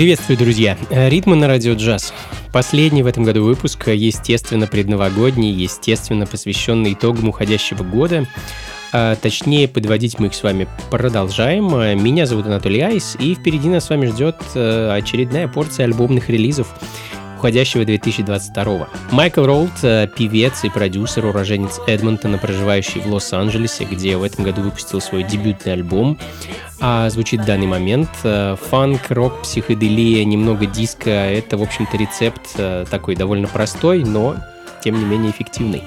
Приветствую, друзья! Э, Ритмы на радио джаз. Последний в этом году выпуск, естественно, предновогодний, естественно, посвященный итогам уходящего года. А, точнее, подводить мы их с вами продолжаем. Меня зовут Анатолий Айс, и впереди нас с вами ждет э, очередная порция альбомных релизов уходящего 2022. Майкл Роуд, э, певец и продюсер, уроженец Эдмонтона, проживающий в Лос-Анджелесе, где в этом году выпустил свой дебютный альбом. А звучит в данный момент э, фанк, рок, психоделия, немного диска. Это, в общем-то, рецепт э, такой довольно простой, но тем не менее эффективный.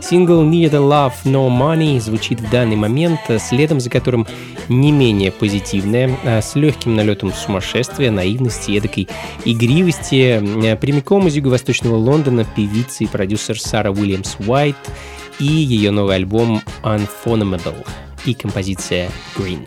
Сингл Need a Love No Money звучит в данный момент, следом за которым не менее позитивная, а с легким налетом сумасшествия, наивности, эдакой игривости, э, прямиком из юго-восточного Лондона певица и продюсер Сара Уильямс Уайт и ее новый альбом Unphonable и композиция. Green,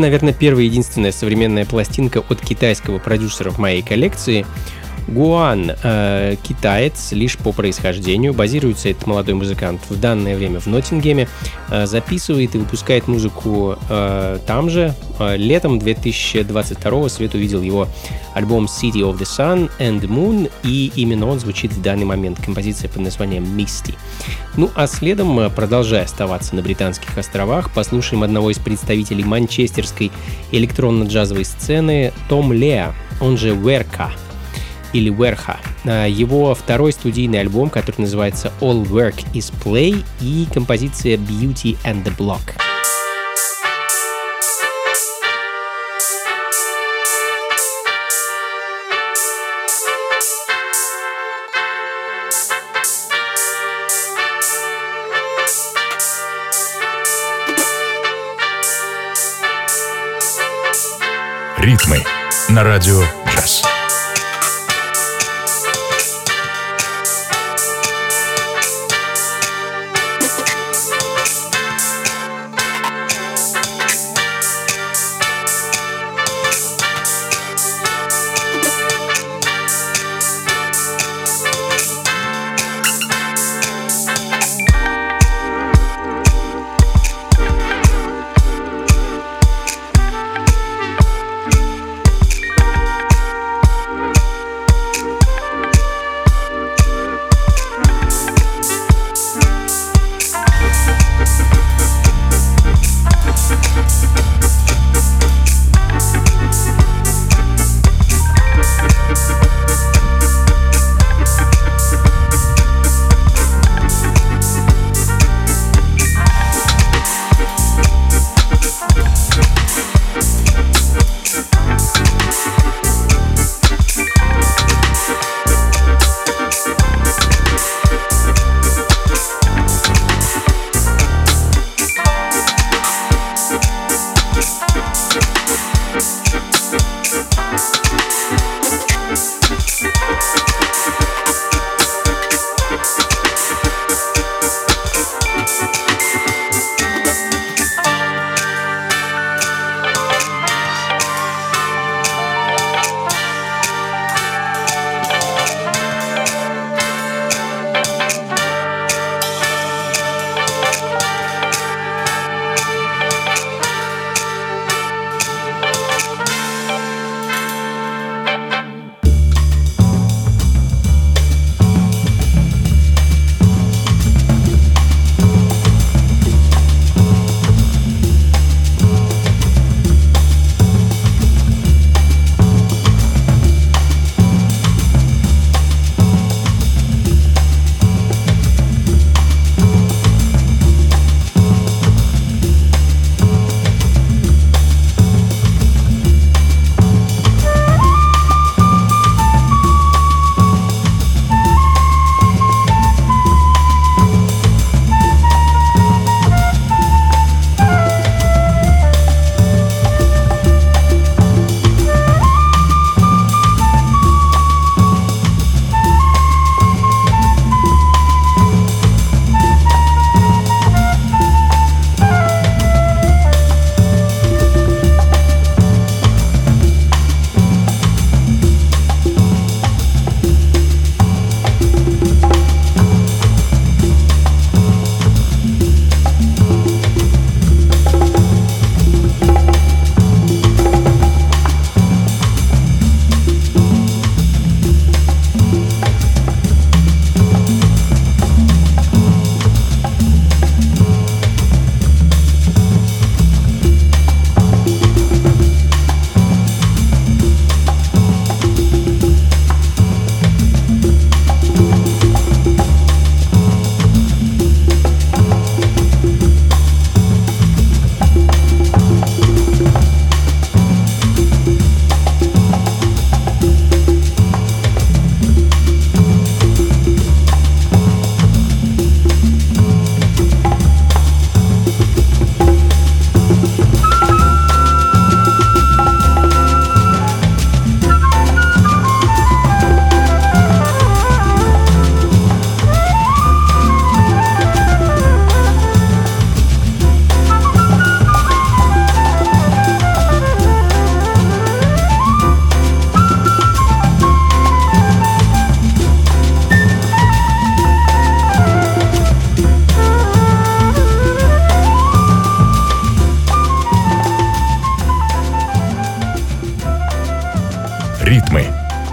Наверное, первая единственная современная пластинка от китайского продюсера в моей коллекции — Гуан, э, китаец лишь по происхождению, базируется этот молодой музыкант в данное время в Ноттингеме, э, записывает и выпускает музыку э, там же. Э, летом 2022 свет увидел его альбом City of the Sun and Moon, и именно он звучит в данный момент. Композиция под названием Misty. Ну а следом, э, продолжая оставаться на Британских островах, послушаем одного из представителей манчестерской электронно-джазовой сцены Том Леа, он же Верка или Верха. А, его второй студийный альбом, который называется All Work is Play и композиция Beauty and the Block. Ритмы на радио «Джаз».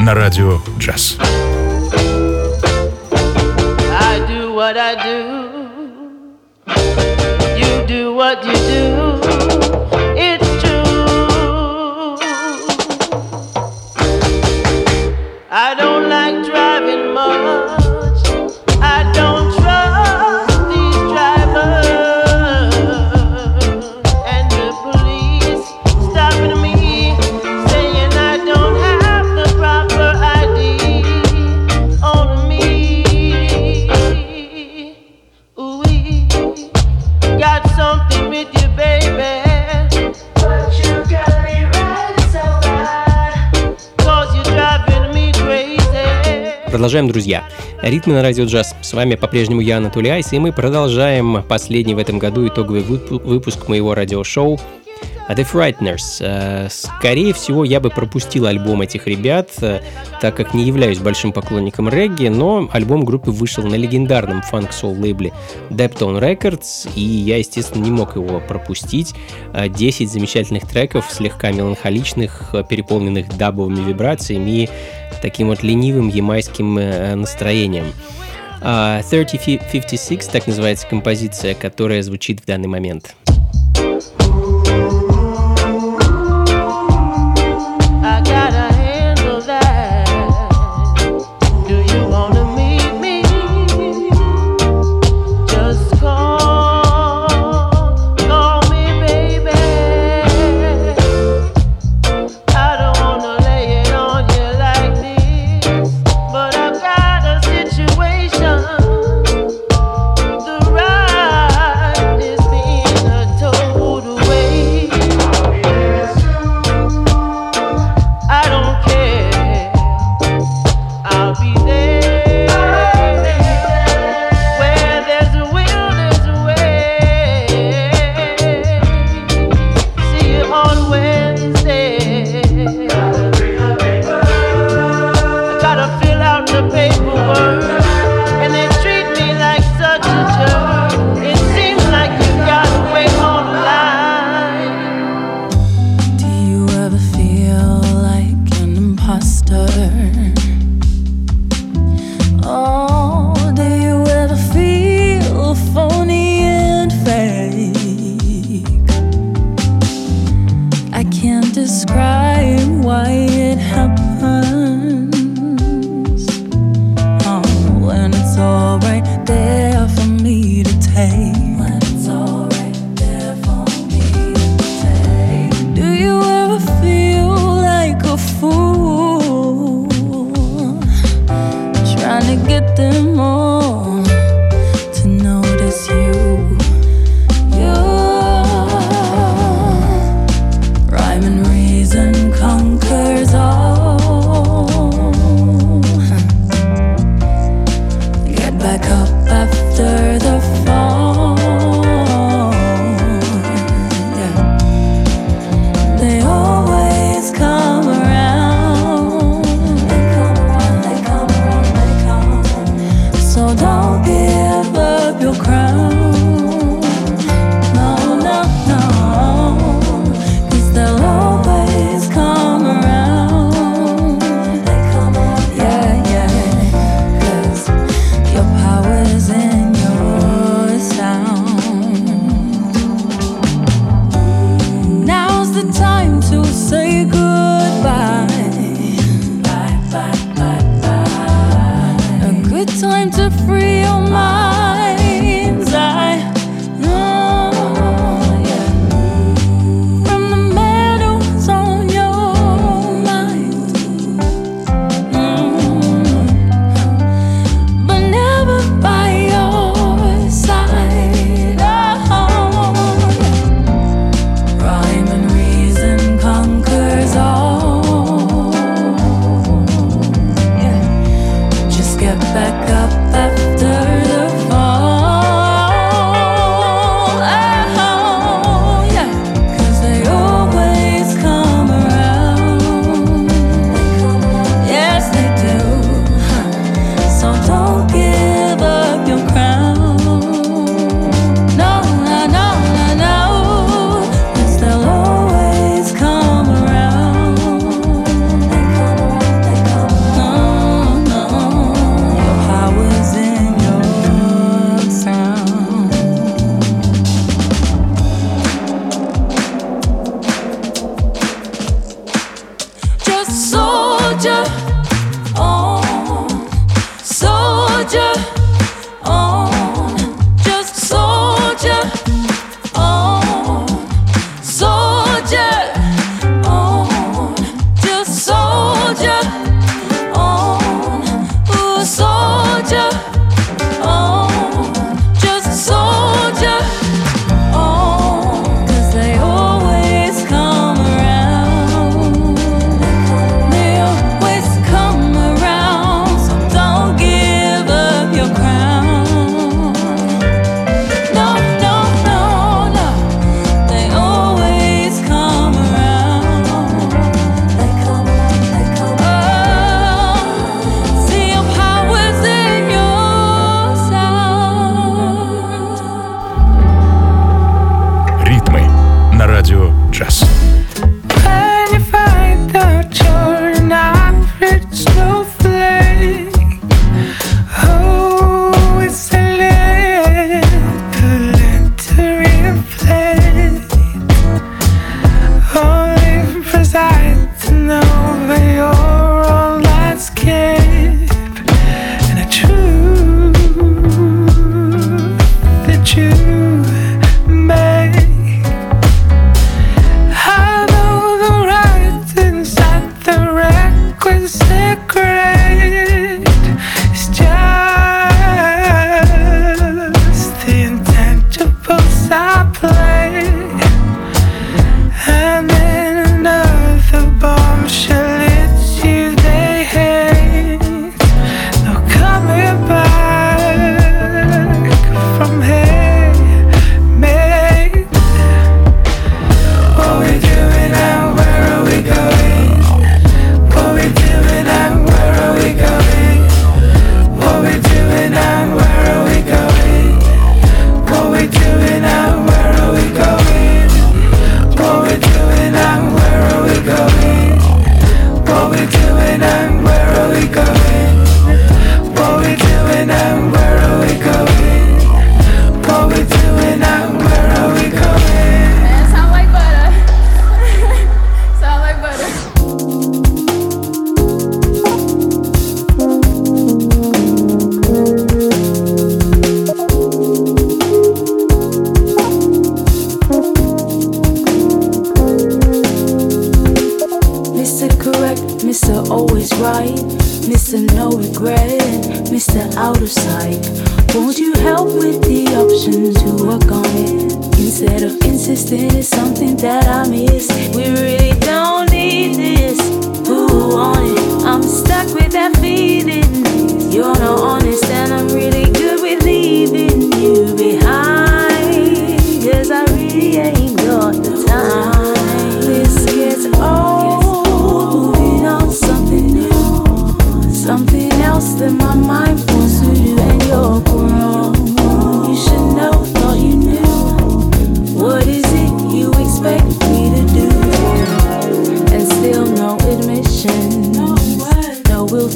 на радио «Джаз». I don't like driving much. Продолжаем, друзья. Ритмы на радио джаз. С вами по-прежнему я, Анатолий Айс, и мы продолжаем последний в этом году итоговый выпуск моего радиошоу «А The Frighteners. Э, скорее всего, я бы пропустил альбом этих ребят, э, так как не являюсь большим поклонником регги, но альбом группы вышел на легендарном фанк-сол лейбле Deptone Records, и я, естественно, не мог его пропустить. Э, 10 замечательных треков, слегка меланхоличных, переполненных дабовыми вибрациями и таким вот ленивым ямайским э, настроением. А, 3056, так называется композиция, которая звучит в данный момент.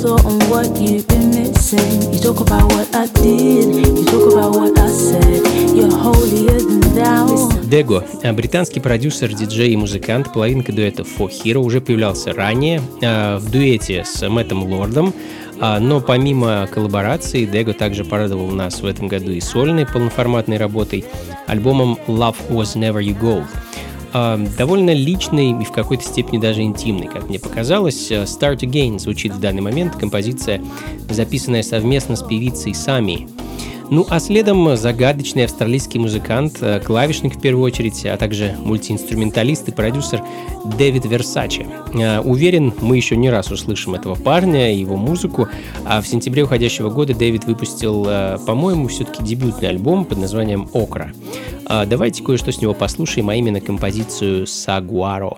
Thought on what you've been missing. You talk about what I did, you talk about what I said. You're holier than thou. Дего, э, британский продюсер, диджей и музыкант, половинка дуэта For Hero, уже появлялся ранее э, в дуэте с Мэттом Лордом, а, но помимо коллаборации, Дего также порадовал нас в этом году и сольной полноформатной работой, альбомом Love Was Never You Gold. А, довольно личный и в какой-то степени даже интимный, как мне показалось. Э, Start Again звучит в данный момент, композиция, записанная совместно с певицей Сами. Ну а следом загадочный австралийский музыкант, э, клавишник в первую очередь, а также мультиинструменталист и продюсер Дэвид Версачи. Э, Уверен, мы еще не раз услышим этого парня и его музыку, а в сентябре уходящего года Дэвид выпустил, э, по-моему, все-таки дебютный альбом под названием «Окра». Давайте кое-что с него послушаем, а именно композицию «Сагуаро».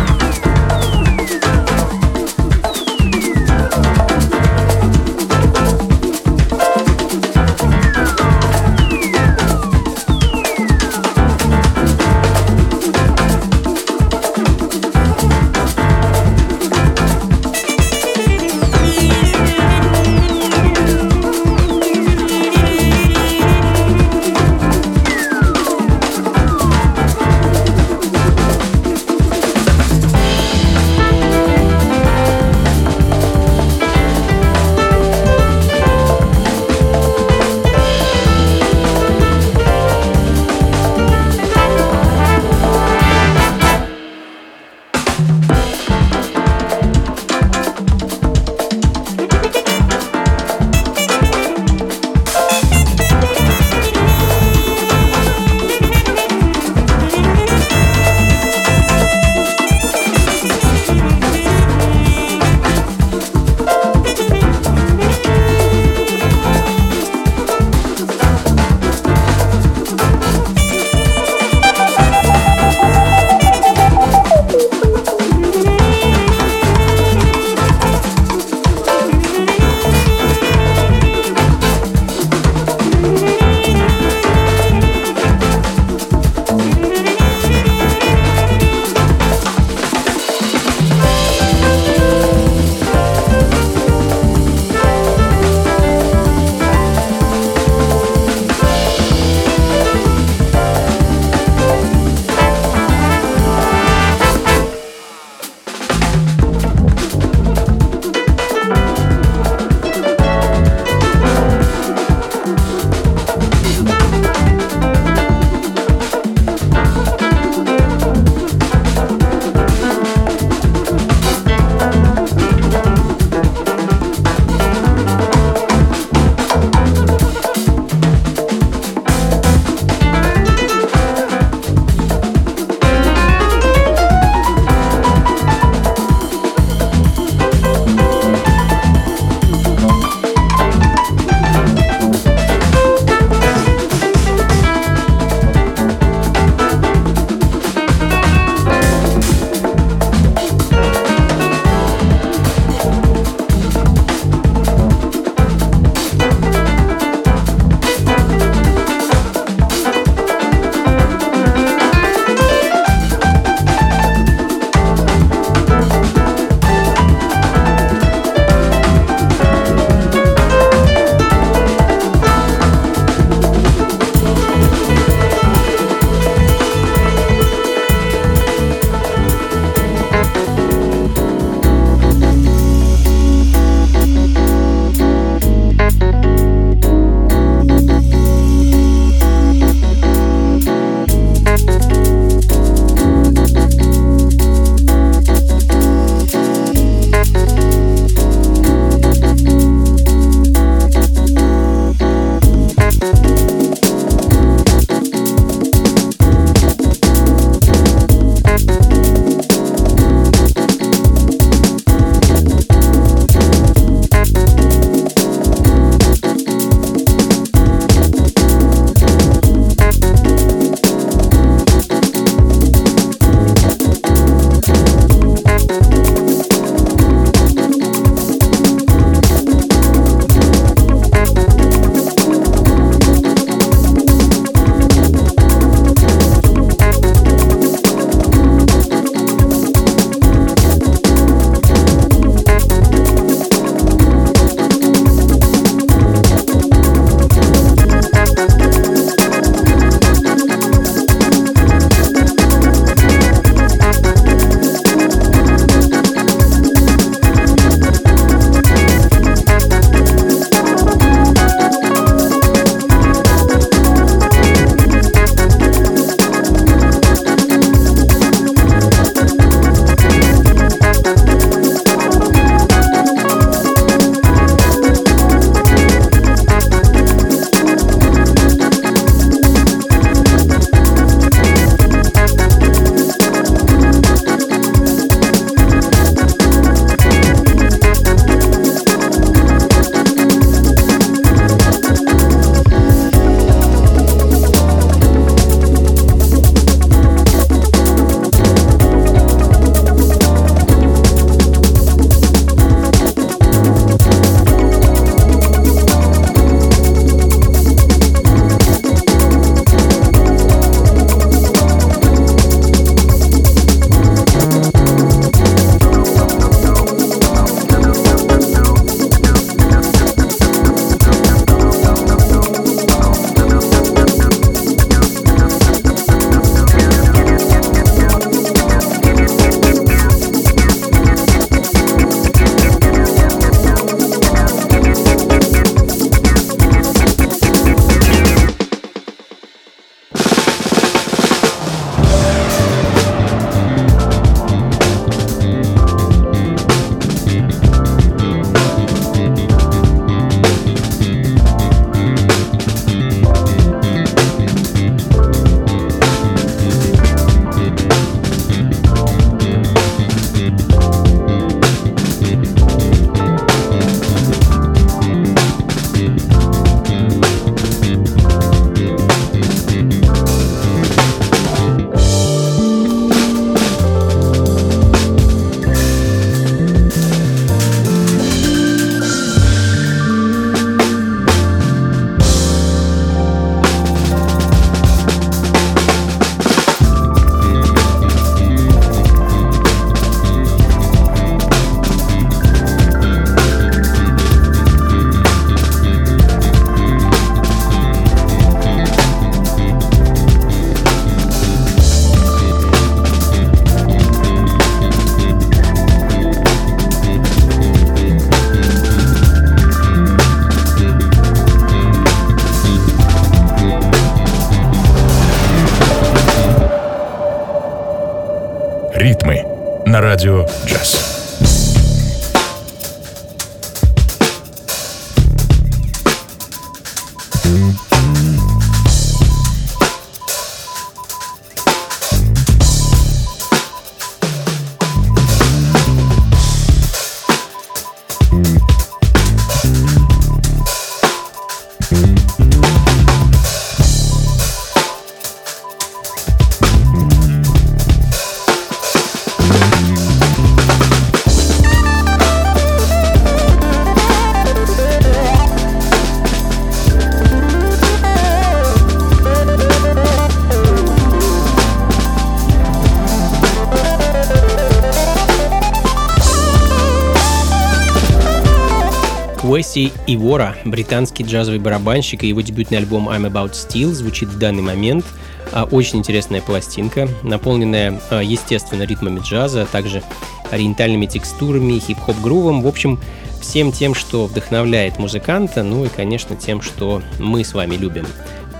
Квеси Ивора, британский джазовый барабанщик, и его дебютный альбом I'm About Steel звучит в данный момент. А, Очень интересная пластинка, наполненная, а, естественно, ритмами джаза, а также ориентальными текстурами, хип-хоп грувом. В общем, всем тем, что вдохновляет музыканта, ну и, конечно, тем, что мы с вами любим.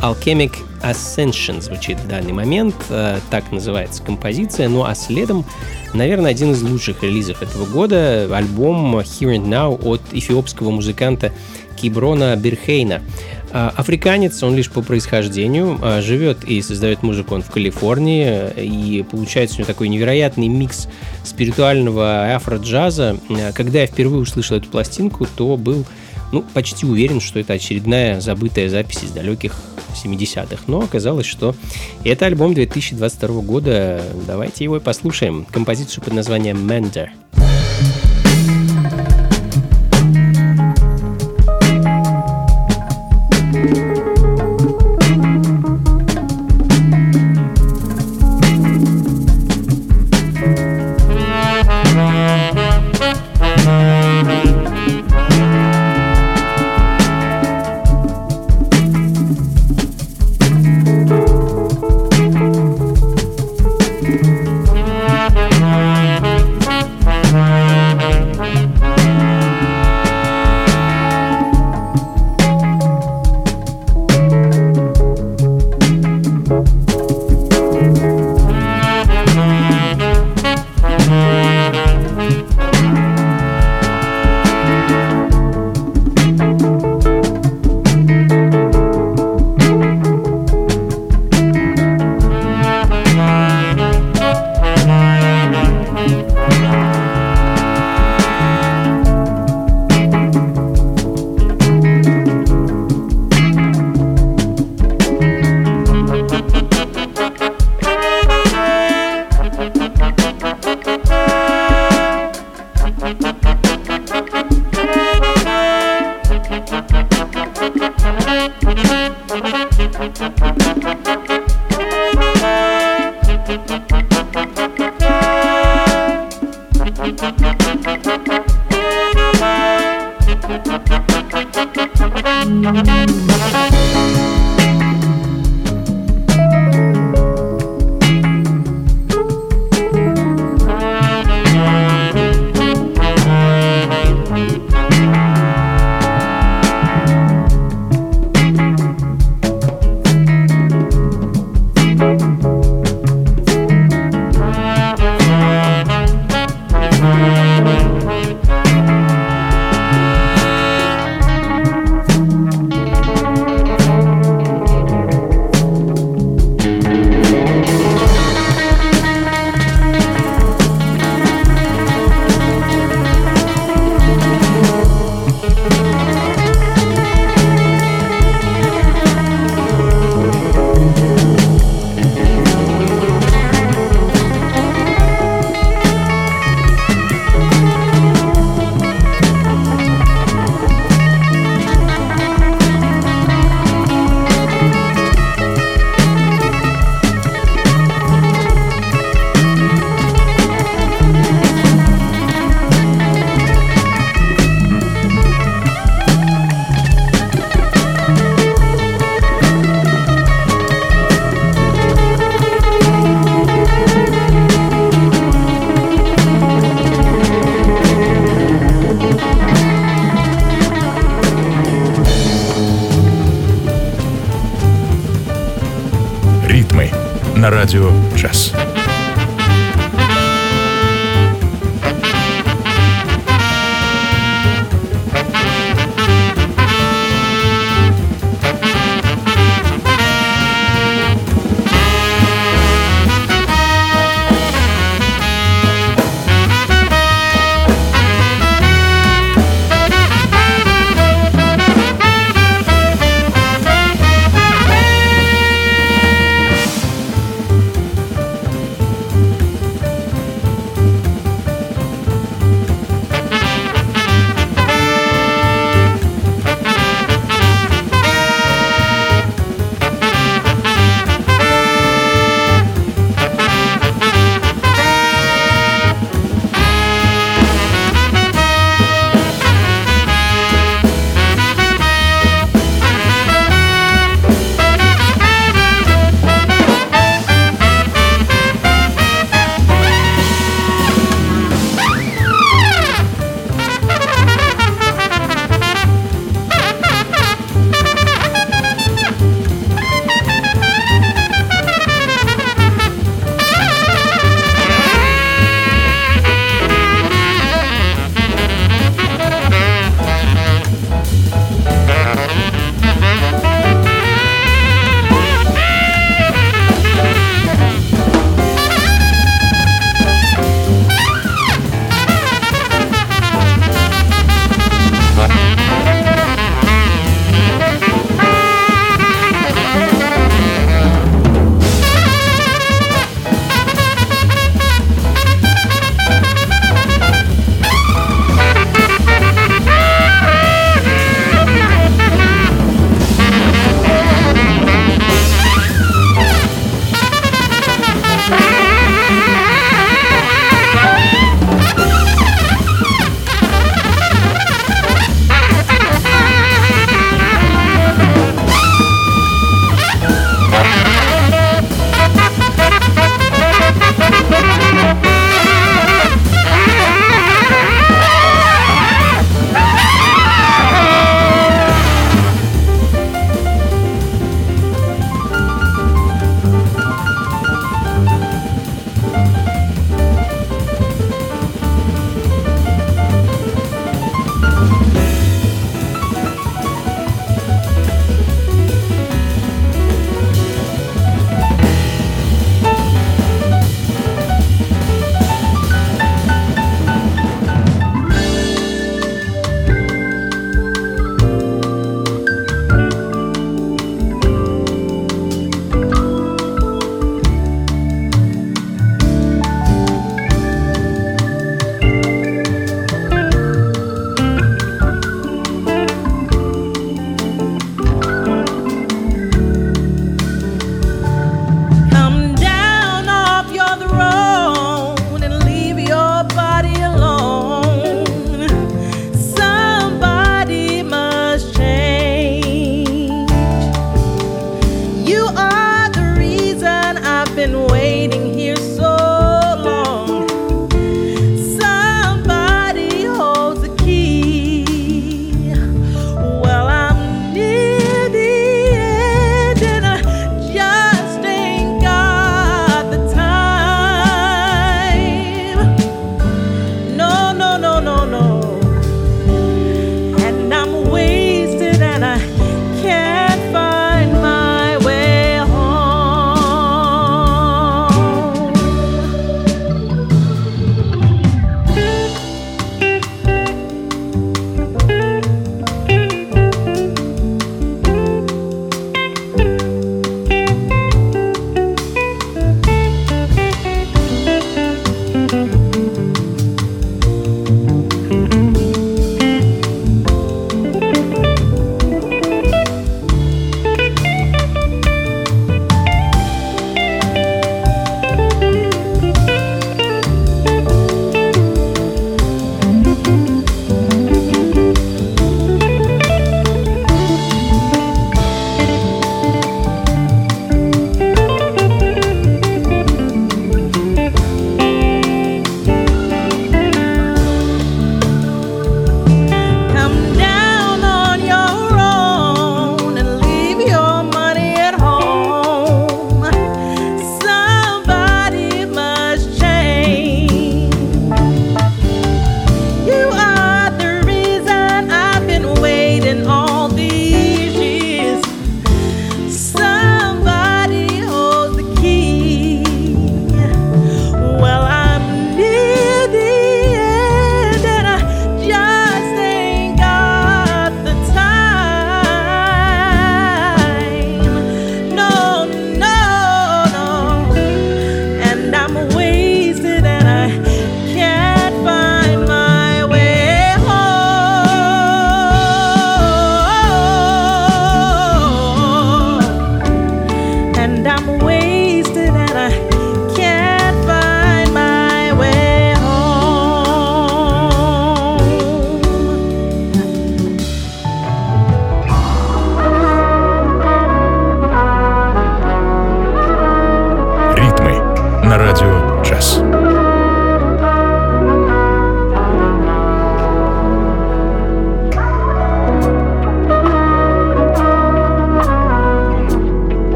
Alchemic Ascension звучит в данный момент, э, так называется композиция, ну а следом, наверное, один из лучших релизов этого года, альбом Here and Now от эфиопского музыканта Киброна Бирхейна. А, Африканец, он лишь по происхождению, а, живет и создает музыку он в Калифорнии, и получается у него такой невероятный микс спиритуального афро-джаза. Когда я впервые услышал эту пластинку, то был ну, почти уверен, что это очередная забытая запись из далеких 70-х. Но оказалось, что это альбом 2022 года. Давайте его и послушаем. Композицию под названием «Mender». Ритмы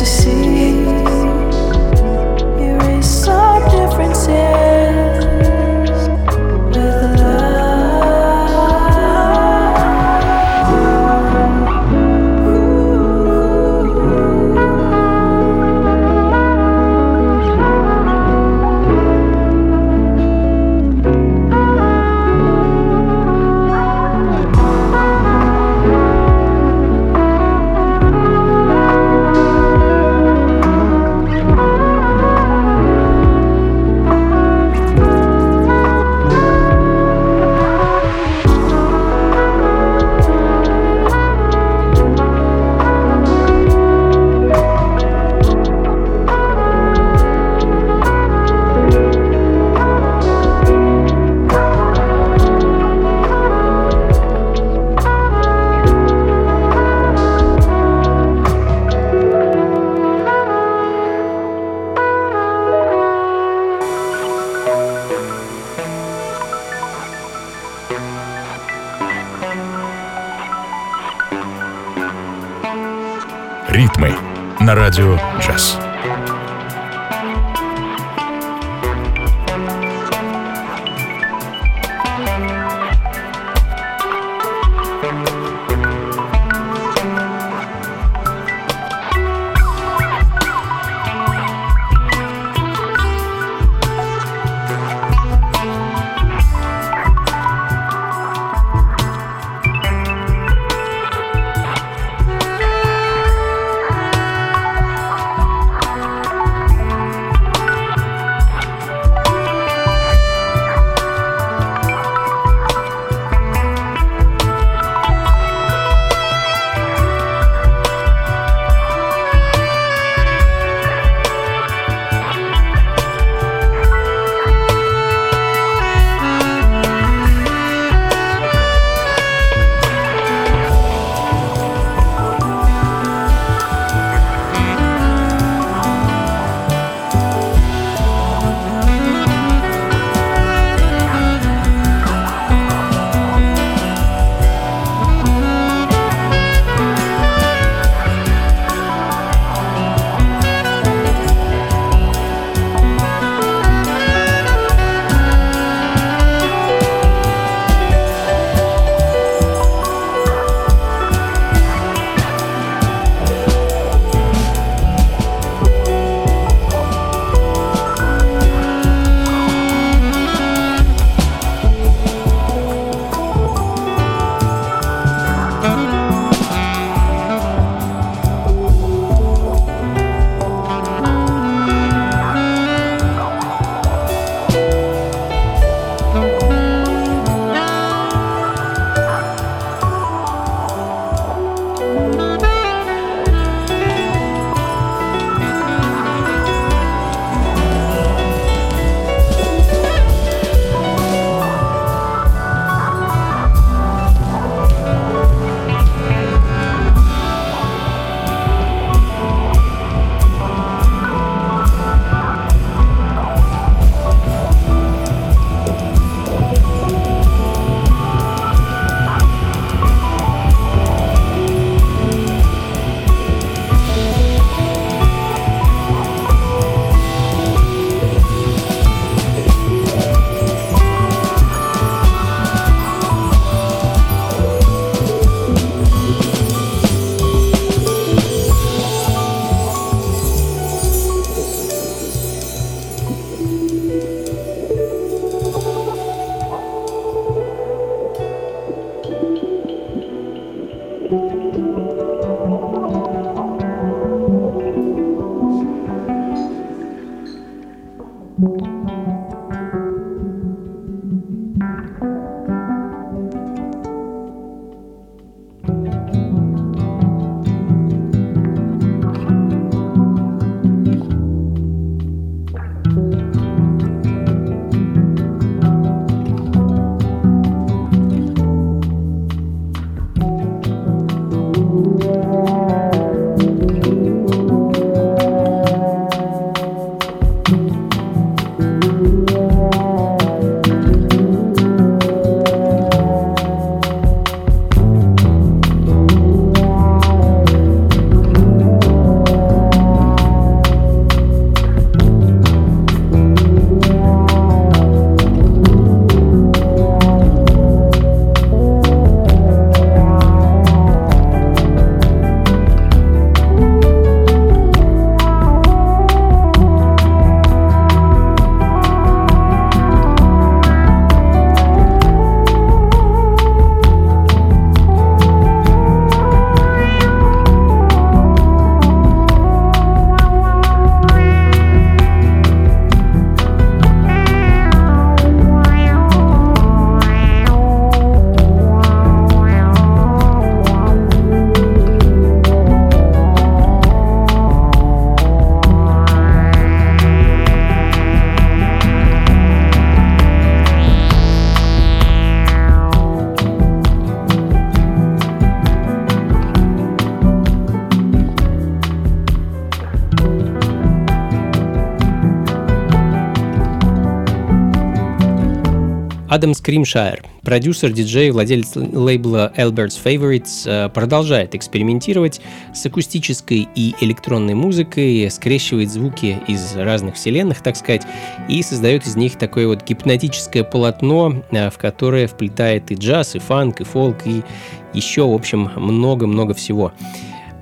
to see. На Адам Скримшайр, продюсер, диджей, владелец лейбла Albert's Favorites, э, продолжает экспериментировать с акустической и электронной музыкой, скрещивает звуки из разных вселенных, так сказать, и создает из них такое вот гипнотическое полотно, э, в которое вплетает и джаз, и фанк, и фолк, и еще, в общем, много-много всего.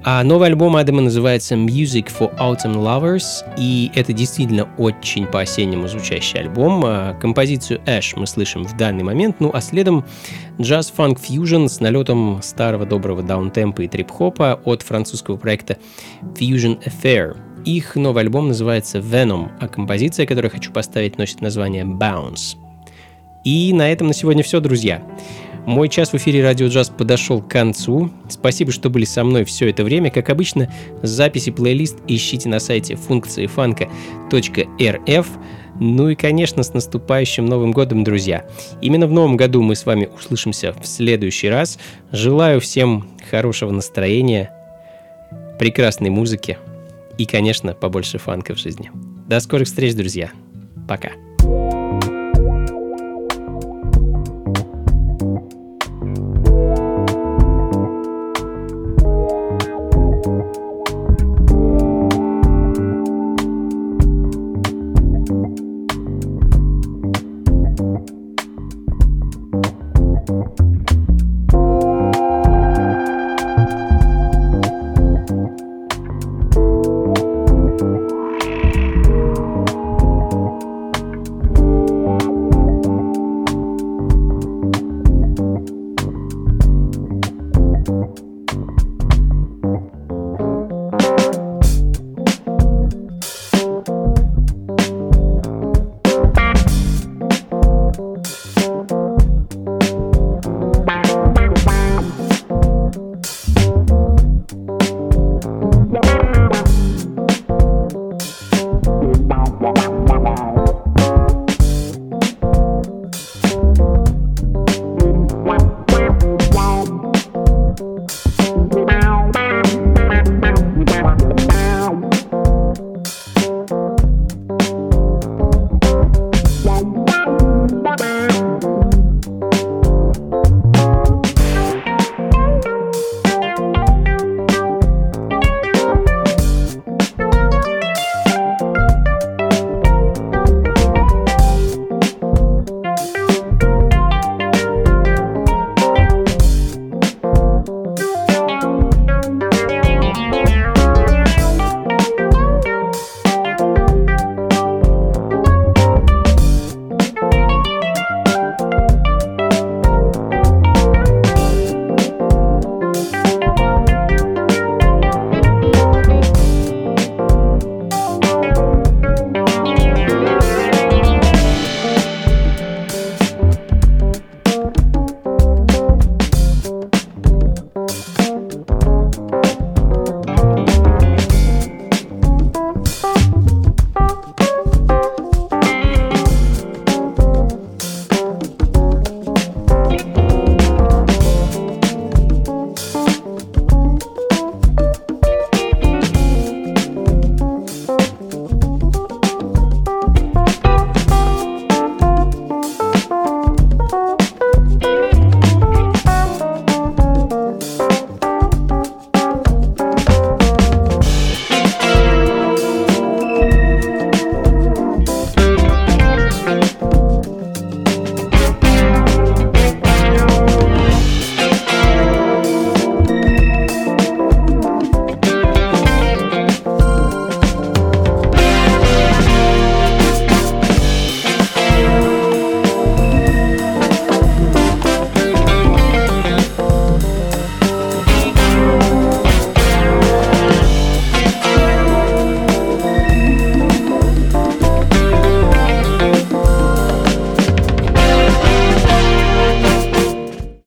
А новый альбом Адама называется Music for Autumn Lovers, и это действительно очень по-осеннему звучащий альбом. А, композицию Ash мы слышим в данный момент, ну а следом джаз фанк фьюжн с налетом старого доброго даунтемпа и трип-хопа от французского проекта Fusion Affair. Их новый альбом называется Venom, а композиция, которую хочу поставить, носит название Bounce. И на этом на сегодня все, друзья. Мой час в эфире Радио Джаз подошел к концу. Спасибо, что были со мной все это время. Как обычно, записи плейлист ищите на сайте функции фанка.рф. Ну и, конечно, с наступающим Новым годом, друзья. Именно в Новом году мы с вами услышимся в следующий раз. Желаю всем хорошего настроения, прекрасной музыки и, конечно, побольше фанка в жизни. До скорых встреч, друзья. Пока.